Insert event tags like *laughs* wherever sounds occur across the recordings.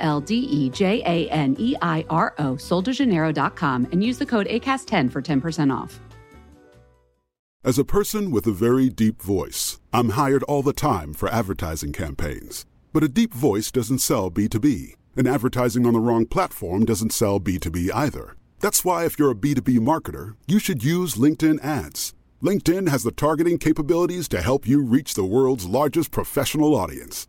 L D E J A N E I R O, soldejaneiro.com, and use the code ACAST10 for 10% off. As a person with a very deep voice, I'm hired all the time for advertising campaigns. But a deep voice doesn't sell B2B, and advertising on the wrong platform doesn't sell B2B either. That's why, if you're a B2B marketer, you should use LinkedIn ads. LinkedIn has the targeting capabilities to help you reach the world's largest professional audience.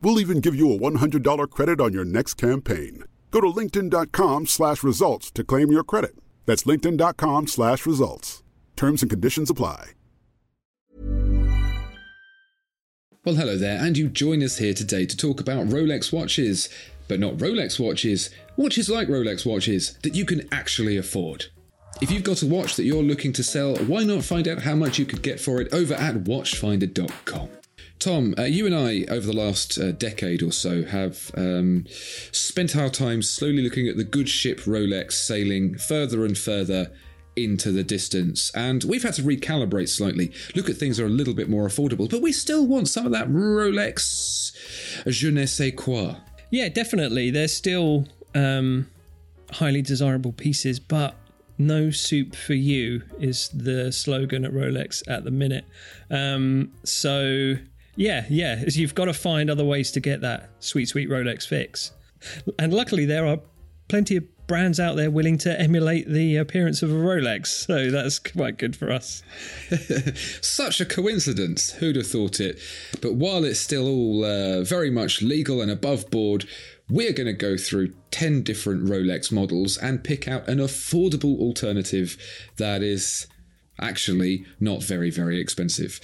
We'll even give you a $100 credit on your next campaign. Go to linkedin.com slash results to claim your credit. That's linkedin.com slash results. Terms and conditions apply. Well, hello there, and you join us here today to talk about Rolex watches. But not Rolex watches, watches like Rolex watches that you can actually afford. If you've got a watch that you're looking to sell, why not find out how much you could get for it over at watchfinder.com? Tom, uh, you and I, over the last uh, decade or so, have um, spent our time slowly looking at the good ship Rolex sailing further and further into the distance. And we've had to recalibrate slightly, look at things that are a little bit more affordable, but we still want some of that Rolex je ne sais quoi. Yeah, definitely. They're still um, highly desirable pieces, but no soup for you is the slogan at Rolex at the minute. Um, so yeah, yeah, you've got to find other ways to get that sweet, sweet Rolex fix. And luckily, there are plenty of brands out there willing to emulate the appearance of a Rolex, so that's quite good for us. *laughs* Such a coincidence. Who'd have thought it? But while it's still all uh, very much legal and above board, we're going to go through 10 different Rolex models and pick out an affordable alternative that is actually not very, very expensive.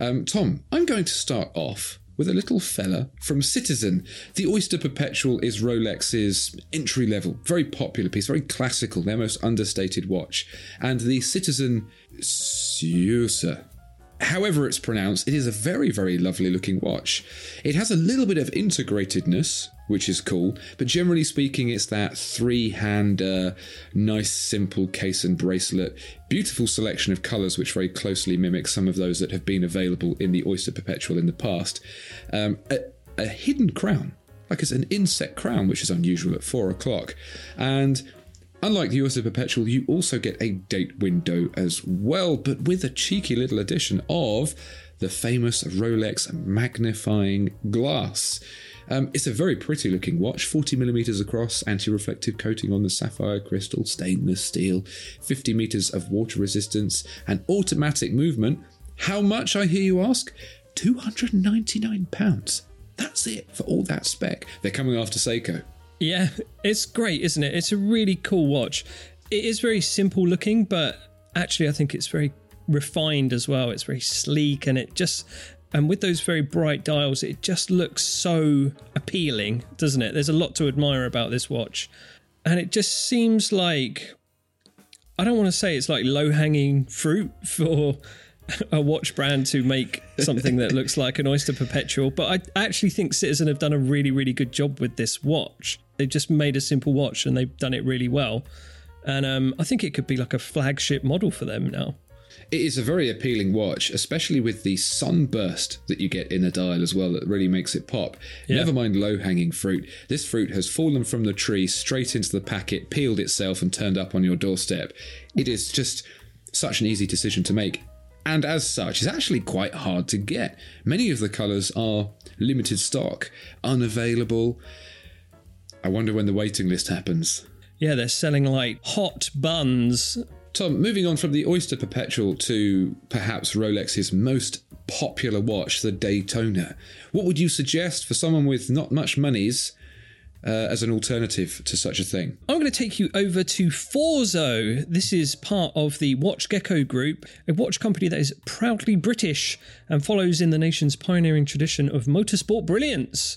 Um, Tom, I'm going to start off with a little fella from Citizen. The Oyster Perpetual is Rolex's entry level, very popular piece, very classical, their most understated watch. And the Citizen Tsuyosa however it's pronounced, it is a very, very lovely looking watch. It has a little bit of integratedness, which is cool, but generally speaking, it's that three hander, nice, simple case and bracelet. Beautiful selection of colours, which very closely mimic some of those that have been available in the Oyster Perpetual in the past. Um, a, a hidden crown. Like it's an inset crown, which is unusual at four o'clock. And Unlike the Oyster Perpetual, you also get a date window as well, but with a cheeky little addition of the famous Rolex magnifying glass. Um, it's a very pretty looking watch, 40 millimeters across, anti reflective coating on the sapphire crystal, stainless steel, 50 meters of water resistance, and automatic movement. How much, I hear you ask? £299. That's it for all that spec. They're coming after Seiko. Yeah, it's great, isn't it? It's a really cool watch. It is very simple looking, but actually, I think it's very refined as well. It's very sleek and it just. And with those very bright dials, it just looks so appealing, doesn't it? There's a lot to admire about this watch. And it just seems like. I don't want to say it's like low hanging fruit *laughs* for a watch brand to make something that looks like an Oyster Perpetual, but I actually think Citizen have done a really, really good job with this watch. They've just made a simple watch and they've done it really well. And um, I think it could be like a flagship model for them now. It is a very appealing watch, especially with the sunburst that you get in the dial as well, that really makes it pop. Yeah. Never mind low hanging fruit. This fruit has fallen from the tree straight into the packet, peeled itself, and turned up on your doorstep. It is just such an easy decision to make and as such is actually quite hard to get. Many of the colours are limited stock, unavailable. I wonder when the waiting list happens. Yeah, they're selling like hot buns. Tom, moving on from the Oyster Perpetual to perhaps Rolex's most popular watch, the Daytona. What would you suggest for someone with not much monies uh, as an alternative to such a thing? I'm going to take you over to Forzo. This is part of the Watch Gecko Group, a watch company that is proudly British and follows in the nation's pioneering tradition of motorsport brilliance.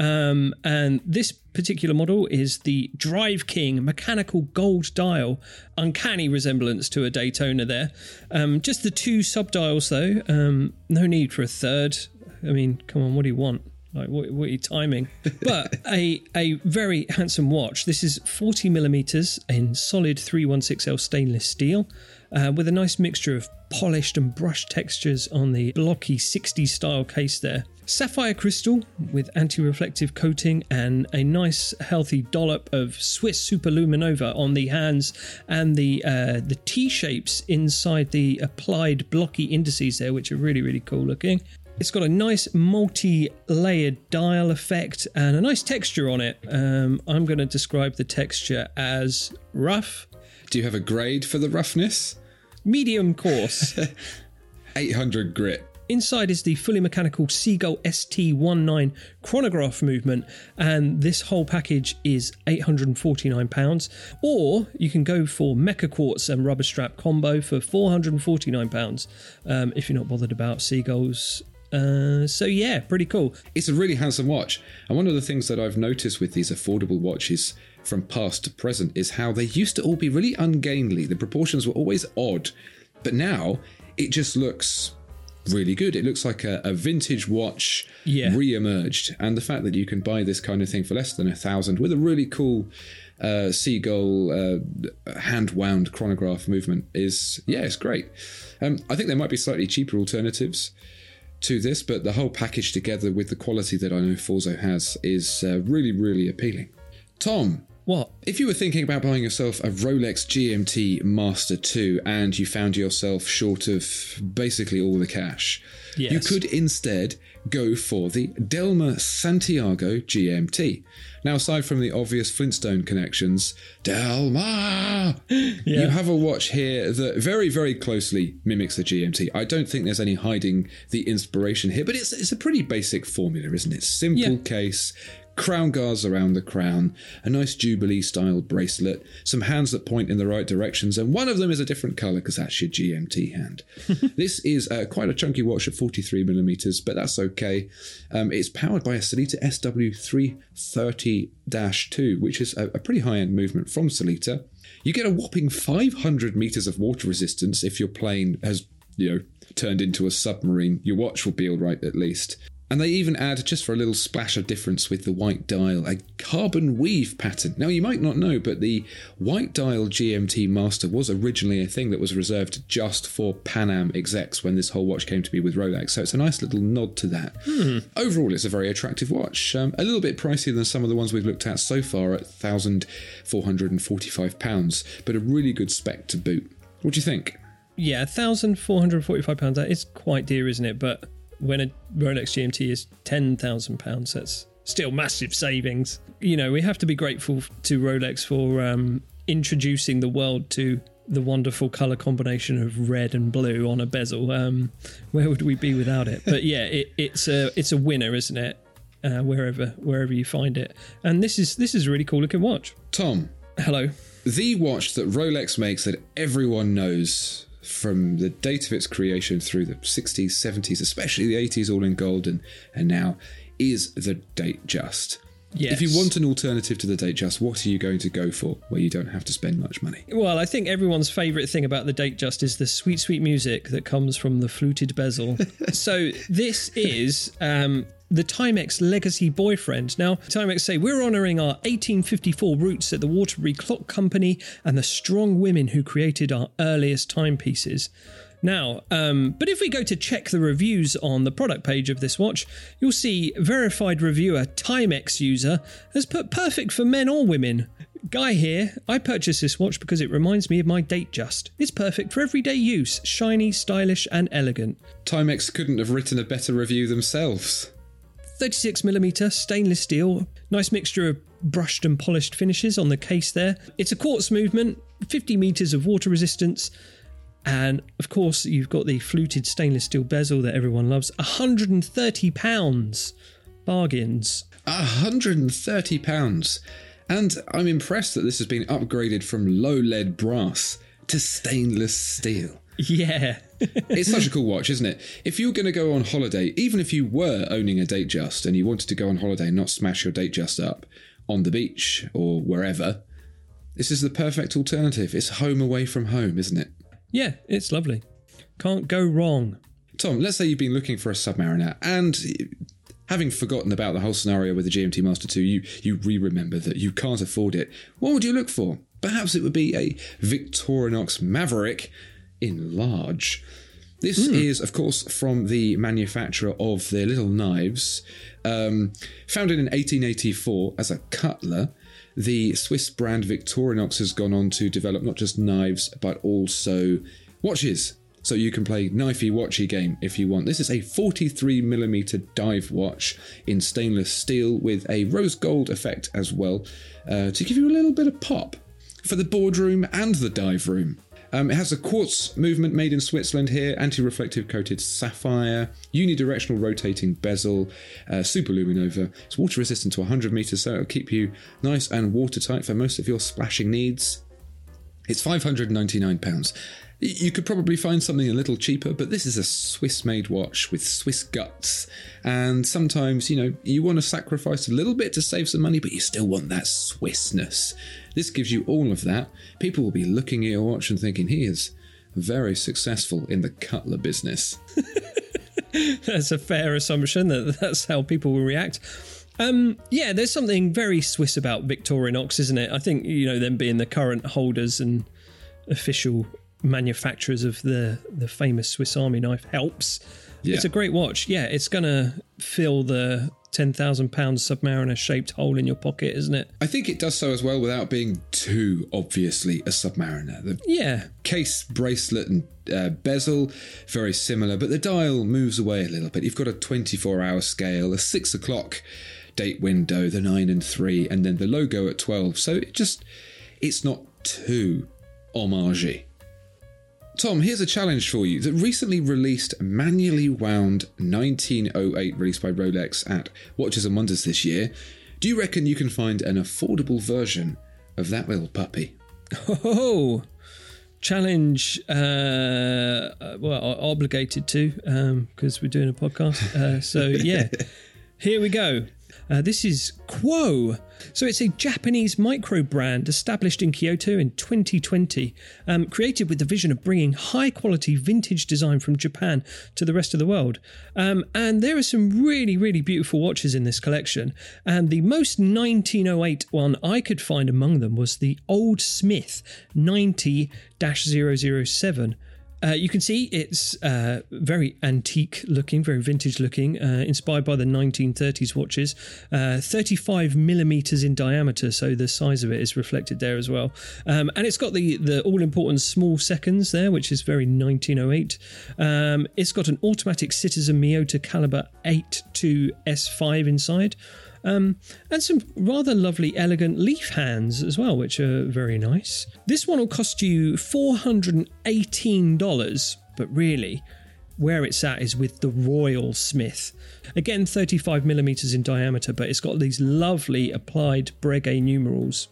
Um, and this particular model is the Drive King mechanical gold dial. Uncanny resemblance to a Daytona there. Um, just the two sub dials though. Um, no need for a third. I mean, come on, what do you want? Like, what, what are you timing? But *laughs* a a very handsome watch. This is 40 millimeters in solid 316L stainless steel, uh, with a nice mixture of polished and brushed textures on the blocky 60 style case there. Sapphire crystal with anti reflective coating and a nice healthy dollop of Swiss Superluminova on the hands and the uh, the T shapes inside the applied blocky indices there, which are really, really cool looking. It's got a nice multi layered dial effect and a nice texture on it. Um, I'm going to describe the texture as rough, Do you have a grade for the roughness? medium coarse. *laughs* 800 grit. Inside is the fully mechanical Seagull ST19 chronograph movement, and this whole package is £849. Or you can go for Mecha Quartz and Rubber Strap combo for £449 um, if you're not bothered about Seagulls. Uh, so, yeah, pretty cool. It's a really handsome watch. And one of the things that I've noticed with these affordable watches from past to present is how they used to all be really ungainly. The proportions were always odd. But now it just looks really good. It looks like a, a vintage watch Yeah. re-emerged. And the fact that you can buy this kind of thing for less than a thousand with a really cool uh, seagull uh, hand wound chronograph movement is yeah, it's great. Um, I think there might be slightly cheaper alternatives to this, but the whole package together with the quality that I know Forzo has is uh, really, really appealing. Tom, What? if you were thinking about buying yourself a Rolex GMT Master 2 and you found yourself short of basically all the cash, Yes. you could instead go for the Delma Santiago GMT. Now, aside from the obvious Flintstone connections, Delma, you have a watch here that very, very closely mimics the GMT. I don't think there's any hiding the inspiration here, but it's it's a pretty basic formula, isn't it? Simple Yeah. case, crown guards around the crown, a nice Jubilee style bracelet, some hands that point in the right directions, and one of them is a different color because that's your GMT hand. *laughs* this is uh, quite a chunky watch at 43 millimeters, but that's okay. Um, it's powered by a Sellita SW330-2, which is a, a pretty high-end movement from Sellita. You get a whopping 500 meters of water resistance if your plane has, you know, turned into a submarine. Your watch will be all right at least. And they even add, just for a little splash of difference with the white dial, a carbon weave pattern. Now, you might not know, but the white dial GMT Master was originally a thing that was reserved just for Pan Am execs when this whole watch came to be with Rolex. So it's a nice little nod to that. Overall, it's a very attractive watch. Um, a little bit pricier than some of the ones we've looked at so far at £1,445, but a really good spec to boot. What do you think? Yeah, £1,445. That is quite dear, isn't it? But when a Rolex GMT is £10,000, that's still massive savings. You know, we have to be grateful to Rolex for um, introducing the world to the wonderful color combination of red and blue on a bezel. Um, where would we be without it? But yeah, it, it's a it's a winner, isn't it? Uh, wherever wherever you find it, and this is this is a really cool looking watch. Tom, Hello. the watch that Rolex makes that everyone knows from the date of its creation through the 60s, 70s, especially the 80s, all in gold, and, and now is the Date Just. Yes. If you want an alternative to the Date Just, what are you going to go for where you don't have to spend much money? Well, I think everyone's favourite thing about the date just is the sweet, sweet music that comes from the fluted bezel. *laughs* so this is um, the Timex Legacy Boyfriend. Now, Timex say we're honouring our 1854 roots at the Waterbury Clock Company and the strong women who created our earliest timepieces. Now, um, but if we go to check the reviews on the product page of this watch, you'll see verified reviewer Timex user has put perfect for men or women. Guy here, I purchased this watch because it reminds me of my date just. It's perfect for everyday use, shiny, stylish, and elegant. Timex couldn't have written a better review themselves. 36mm stainless steel, Nice mixture of brushed and polished finishes on the case there. It's a quartz movement, 50 meters of water resistance, and of course, you've got the fluted stainless steel bezel that everyone loves. 130 pounds. Bargains. 130 pounds. And I'm impressed that this has been upgraded from low lead brass to stainless steel. Yeah. *laughs* it's such a cool watch, isn't it? If you're going to go on holiday, even if you were owning a Datejust and you wanted to go on holiday and not smash your Datejust up on the beach or wherever, this is the perfect alternative. It's home away from home, isn't it? Yeah, it's lovely. Can't go wrong. Tom, let's say you've been looking for a Submariner and having forgotten about the whole scenario with the GMT Master 2, you, you re remember that you can't afford it. What would you look for? Perhaps it would be a Victorinox Maverick in large. This mm. is, of course, from the manufacturer of their little knives. Um, founded in 1884 as a cutler, the Swiss brand Victorinox has gone on to develop not just knives, but also watches. So you can play knifey watchy game if you want. This is a 43mm dive watch in stainless steel with a rose gold effect as well uh, to give you a little bit of pop for the boardroom and the dive room. Um, it has a quartz movement made in Switzerland here, anti-reflective coated sapphire, unidirectional rotating bezel, uh, super luminova. It's water resistant to 100 meters, so it'll keep you nice and watertight for most of your splashing needs. It's 599 pounds. You could probably find something a little cheaper, but this is a Swiss made watch with Swiss guts. And sometimes, you know, you want to sacrifice a little bit to save some money, but you still want that Swissness. This gives you all of that. People will be looking at your watch and thinking, he is very successful in the cutler business. *laughs* that's a fair assumption that that's how people will react. Um, yeah, there's something very Swiss about Victorinox, isn't it? I think, you know, them being the current holders and official manufacturers of the the famous Swiss Army knife helps. Yeah. It's a great watch. Yeah, it's gonna fill the ten thousand pound Submariner shaped hole in your pocket, isn't it? I think it does so as well without being too obviously a Submariner. The yeah, case, bracelet, and uh, bezel very similar, but the dial moves away a little bit. You've got a twenty four hour scale, a six o'clock date window, the nine and three, and then the logo at twelve. So it just it's not too homagey. Tom, here's a challenge for you. The recently released manually wound 1908 released by Rolex at Watches and Wonders this year. Do you reckon you can find an affordable version of that little puppy? Oh, challenge. Uh, well, obligated to because um, we're doing a podcast. Uh, so yeah, *laughs* here we go. Uh, this is Kuoe. So it's a Japanese micro brand established in Kyoto in 2020, um, created with the vision of bringing high quality vintage design from Japan to the rest of the world. Um, and there are some really, really beautiful watches in this collection. And the most 1908 one I could find among them was the Old Smith 90 007. Uh, you can see it's uh, very antique looking, very vintage looking, uh, inspired by the 1930s watches. Uh, 35 millimeters in diameter, so the size of it is reflected there as well. Um, and it's got the, the all important small seconds there, which is very 1908. Um, it's got an automatic Citizen Miyota caliber 8 to S5 inside. Um, and some rather lovely, elegant leaf hands as well, which are very nice. This one will cost you $418, but really, where it's at is with the Royal Smith. Again, 35 millimeters in diameter, but it's got these lovely applied Breguet numerals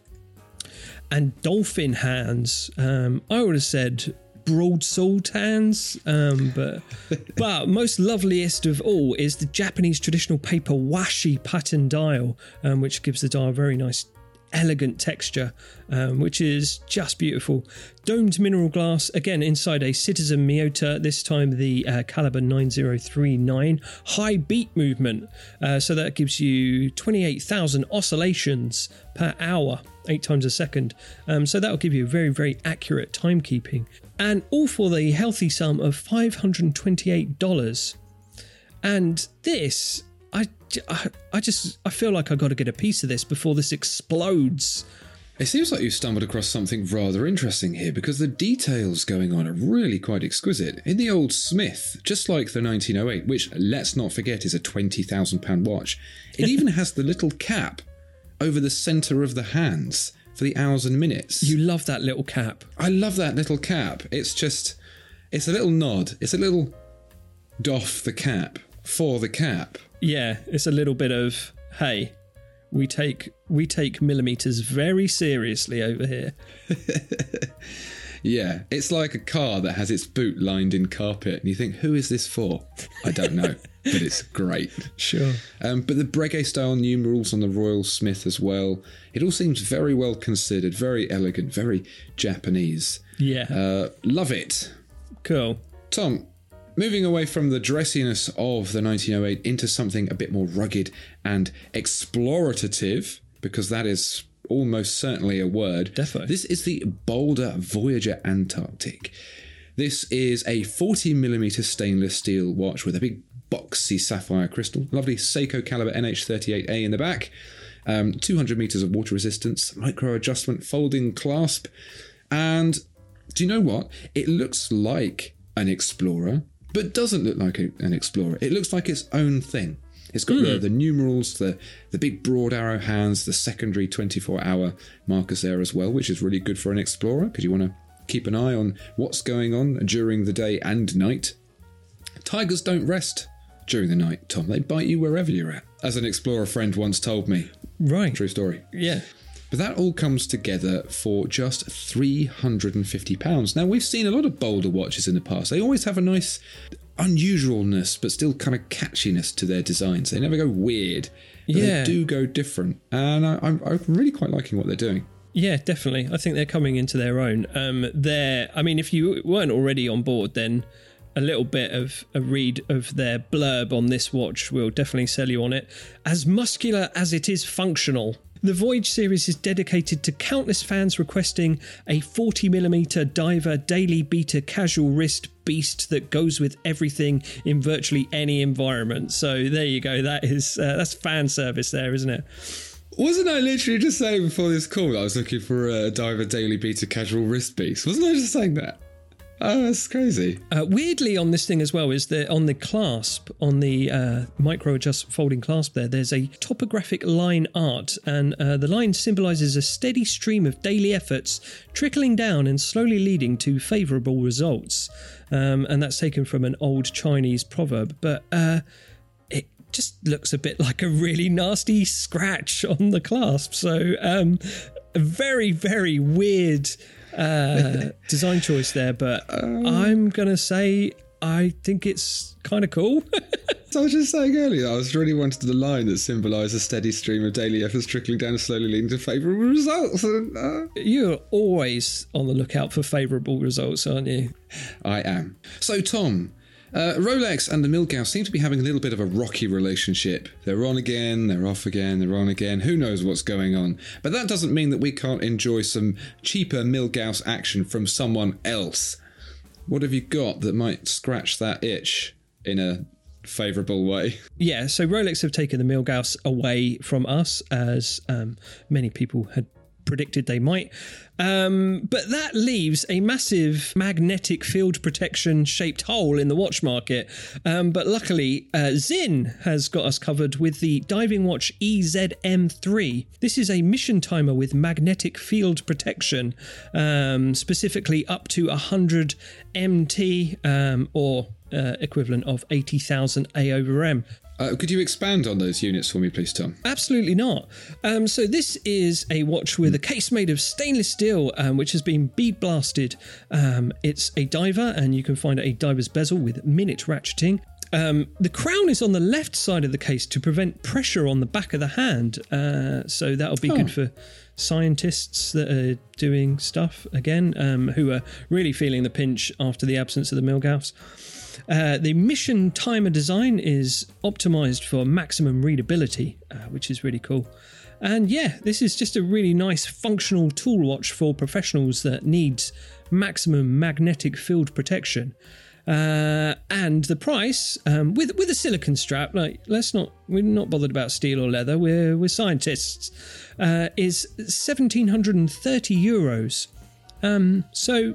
and dolphin hands. Um, I would have said broadsword hands. Um, but *laughs* but most loveliest of all is the Japanese traditional paper washi pattern dial, um, which gives the dial a very nice elegant texture, um, which is just beautiful. Domed mineral glass, again inside a Citizen Miyota, this time the uh, caliber 9039. High beat movement, uh, so that gives you 28,000 oscillations per hour, eight times a second. Um, so that'll give you very, very accurate timekeeping and all for the healthy sum of $528. And this, I, I just, I feel like I got to get a piece of this before this explodes. It seems like you've stumbled across something rather interesting here because the details going on are really quite exquisite. In the old Smith, just like the 1908, which let's not forget is a £20,000 watch, it *laughs* even has the little cap over the center of the hands for the hours and minutes. You love that little cap. I love that little cap. It's just, it's a little nod. It's a little doff the cap for the cap. Yeah, it's a little bit of hey, we take we take millimeters very seriously over here. *laughs* Yeah, it's like a car that has its boot lined in carpet, and you think, who is this for? I don't know, but it's great. Sure. Um, but the Breguet style numerals on the Royal Smith as well. It all seems very well considered, very elegant, very Japanese. Yeah. Uh, love it. cool. Tom, moving away from the dressiness of the 1908 into something a bit more rugged and explorative, because that is almost certainly a word. Defo. This is the Boldr Voyager Antarctic. This is a 40mm stainless steel watch with a big boxy sapphire crystal, lovely Seiko caliber NH38A in the back, um, 200 meters of water resistance, micro adjustment folding clasp, and do you know what? It looks like an Explorer, but doesn't look like a- an Explorer. It looks like its own thing. It's got the, hmm. the numerals, the, the big broad arrow hands, the secondary 24 hour markers there as well, which is really good for an Explorer because you want to keep an eye on what's going on during the day and night. Tigers don't rest during the night, Tom. They bite you wherever you're at, as an Explorer friend once told me. Right. True story. Yeah. But that all comes together for just £350. Now, we've seen a lot of Boldr watches in the past. They always have a nice unusualness, but still kind of catchiness to their designs. They never go weird, but Yeah. they do go different. And I, I'm, I'm really quite liking what they're doing. Yeah, definitely. I think they're coming into their own. Um, they're, I mean, if you weren't already on board, then a little bit of a read of their blurb on this watch will definitely sell you on it. As muscular as it is functional. The Voyage series is dedicated to countless fans requesting a 40mm diver daily beta casual wrist beast that goes with everything in virtually any environment. So there you go. That is uh, that's fan service there, isn't it? Wasn't I literally just saying before this call that I was looking for a Diver Daily Beta casual wrist beast? Wasn't I just saying that? Oh, that's crazy. Uh, weirdly, on this thing as well is that on the clasp, on the uh, micro adjust folding clasp, there, there's a topographic line art, and uh, the line symbolizes a steady stream of daily efforts trickling down and slowly leading to favorable results. Um, and that's taken from an old Chinese proverb, but uh, it just looks a bit like a really nasty scratch on the clasp. So, um, a very, very weird uh, *laughs* design choice there, but I'm gonna say I think it's kind of cool. *laughs* So I was just saying earlier, I was really wanted the line that symbolised a steady stream of daily efforts trickling down and slowly leading to favourable results. And, uh, You're always on the lookout for favourable results, aren't you? I am. So, Tom, uh, Rolex and the Milgauss seem to be having a little bit of a rocky relationship. They're on again, they're off again, they're on again. Who knows what's going on? But that doesn't mean that we can't enjoy some cheaper Milgauss action from someone else. What have you got that might scratch that itch in a favourable way? Yeah, so Rolex have taken the Milgauss away from us, as um, many people had predicted they might. Um, but that leaves a massive magnetic field protection shaped hole in the watch market. Um, but luckily, uh, Sinn has got us covered with the diving watch E EZM3. This is a mission timer with magnetic field protection, um, specifically up to 100 MT um, or uh, equivalent of 80,000 A over M. Uh, could you expand on those units for me, please, Tom? Absolutely not. Um, so this is a watch with a case made of stainless steel, um, which has been bead blasted. Um, it's a diver, and you can find a diver's bezel with minute ratcheting. Um, the crown is on the left side of the case to prevent pressure on the back of the hand. Uh, so that'll be good for scientists that are doing stuff again, um, who are really feeling the pinch after the absence of the Milgauss. Uh, the mission timer design is optimized for maximum readability, uh, which is really cool. And yeah, this is just a really nice functional tool watch for professionals that needs maximum magnetic field protection. Uh, and the price, um, with with a silicon strap, like let's not we're not bothered about steel or leather. We're we're scientists. Uh, is seventeen hundred and thirty euros. Um, so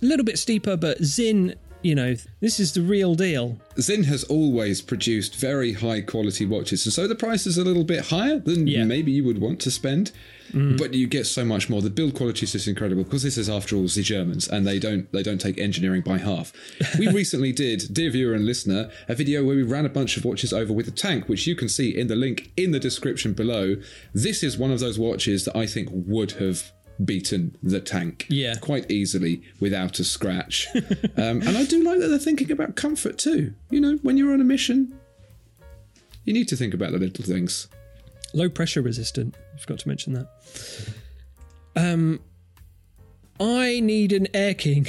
a little bit steeper, but Sinn, you know, this is the real deal. Sinn has always produced very high quality watches, and so the price is a little bit higher than Yeah. maybe you would want to spend. But you get so much more. The build quality is just incredible because this is, after all, the Germans, and they don't they don't take engineering by half. We *laughs* recently did, dear viewer and listener, a video where we ran a bunch of watches over with a tank, which you can see in the link in the description below. This is one of those watches that I think would have beaten the tank Yeah. quite easily without a scratch. *laughs* um, and I do like that they're thinking about comfort too. You know, when you're on a mission, you need to think about the little things. Low pressure resistant. I forgot to mention that. Um, I need an Air King.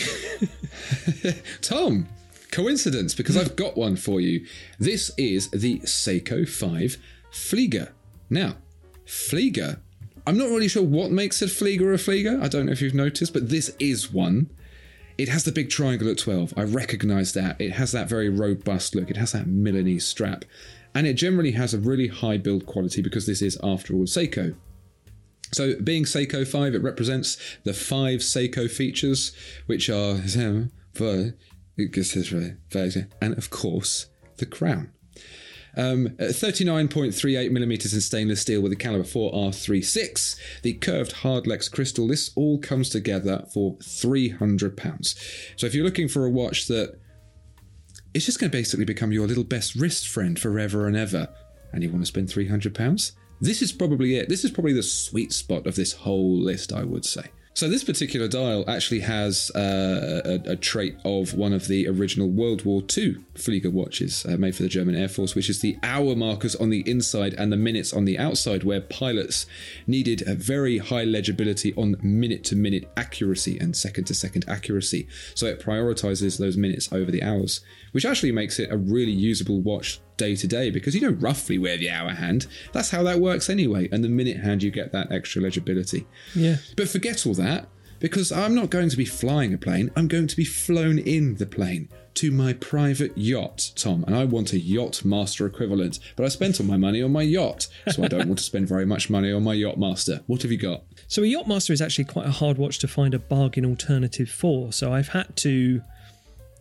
*laughs* Tom, coincidence because I've got one for you. This is the Seiko 5 Flieger. Now, Flieger, I'm not really sure what makes a Flieger a Flieger. I don't know if you've noticed, but this is one. It has the big triangle at 12. I recognize that. It has that very robust look. It has that Milanese strap. And it generally has a really high build quality because this is, after all, Seiko. So, being Seiko 5, it represents the five Seiko features, which are. *laughs* And of course, the crown. Um, at 39.38 millimeters in stainless steel with a caliber 4R36, the curved hardlex crystal. This all comes together for 300 pounds. So if you're looking for a watch that it's just going to basically become your little best wrist friend forever and ever, and you want to spend 300 pounds, this is probably it. This is probably the sweet spot of this whole list, I would say. So this particular dial actually has uh, a, a trait of one of the original World War II Flieger watches uh, made for the German Air Force, which is the hour markers on the inside and the minutes on the outside, where pilots needed a very high legibility on minute-to-minute accuracy and second-to-second accuracy. So it prioritizes those minutes over the hours, which actually makes it a really usable watch day to day because you know roughly where the hour hand. That's how that works anyway. And the minute hand, you get that extra legibility. Yeah. But forget all that because I'm not going to be flying a plane. I'm going to be flown in the plane to my private yacht, Tom. And I want a yacht master equivalent. But I spent all my money on my yacht. So I don't want to spend very much money on my yacht master. What have you got? So a yacht master is actually quite a hard watch to find a bargain alternative for. So I've had to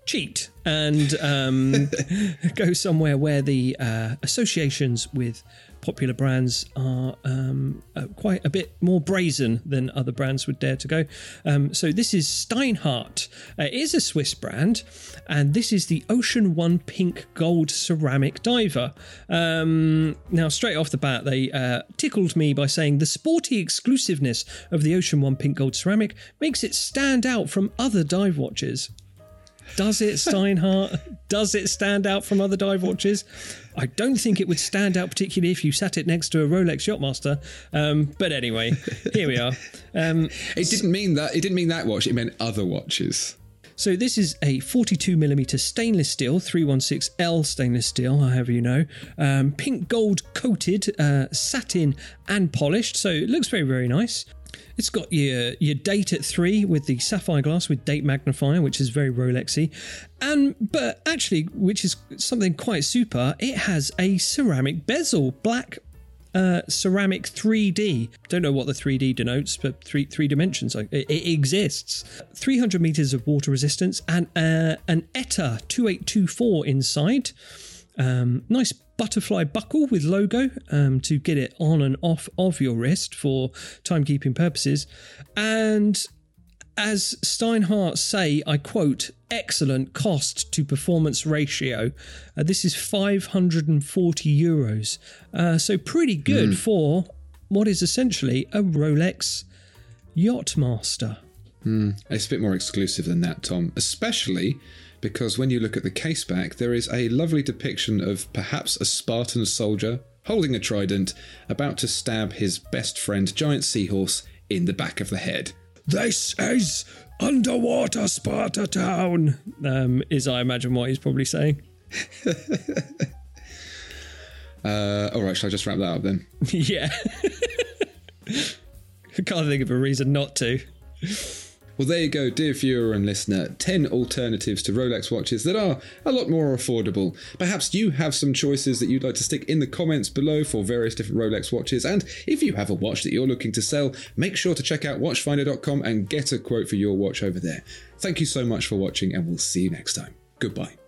cheat and um, *laughs* go somewhere where the uh, associations with popular brands are um, uh, quite a bit more brazen than other brands would dare to go. Um, so this is Steinhart. Uh, it is a Swiss brand, and this is the Ocean One Pink Gold Ceramic Diver. Um, now, straight off the bat, they uh, tickled me by saying the sporty exclusiveness of the Ocean One Pink Gold Ceramic makes it stand out from other dive watches. Does it, Steinhart? *laughs* Does it stand out from other dive watches? I don't think it would stand out particularly if you sat it next to a Rolex Yachtmaster. Um, but anyway, here we are. Um, It didn't mean that. It didn't mean that watch. It meant other watches. so this is a 42mm stainless steel, 316L stainless steel, however you know, um, pink gold coated, uh, satin and polished. So it looks very, very nice. It's got your your date at three with the sapphire glass with date magnifier, which is very Rolexy, and but actually, which is something quite super. It has a ceramic bezel, black uh, ceramic 3D. Don't know what the 3D denotes, but three three dimensions. It, it exists. 300 meters of water resistance and uh, an ETA 2824 inside. Um, nice butterfly buckle with logo um, to get it on and off of your wrist for timekeeping purposes. And as Steinhart say, I quote, excellent cost to performance ratio. Uh, this is 540 euros. Uh, so pretty good for what is essentially a Rolex Yachtmaster. It's a bit more exclusive than that, Tom, especially because when you look at the case back, there is a lovely depiction of perhaps a Spartan soldier holding a trident about to stab his best friend, Giant Seahorse, in the back of the head. This is underwater Sparta town, um, is I imagine what he's probably saying. *laughs* Uh, all right, shall I just wrap that up then? *laughs* yeah. I *laughs* can't think of a reason not to. Well, there you go, dear viewer and listener. 10 alternatives to Rolex watches that are a lot more affordable. Perhaps you have some choices that you'd like to stick in the comments below for various different Rolex watches. And if you have a watch that you're looking to sell, make sure to check out watchfinder.com and get a quote for your watch over there. Thank you so much for watching, and we'll see you next time. Goodbye.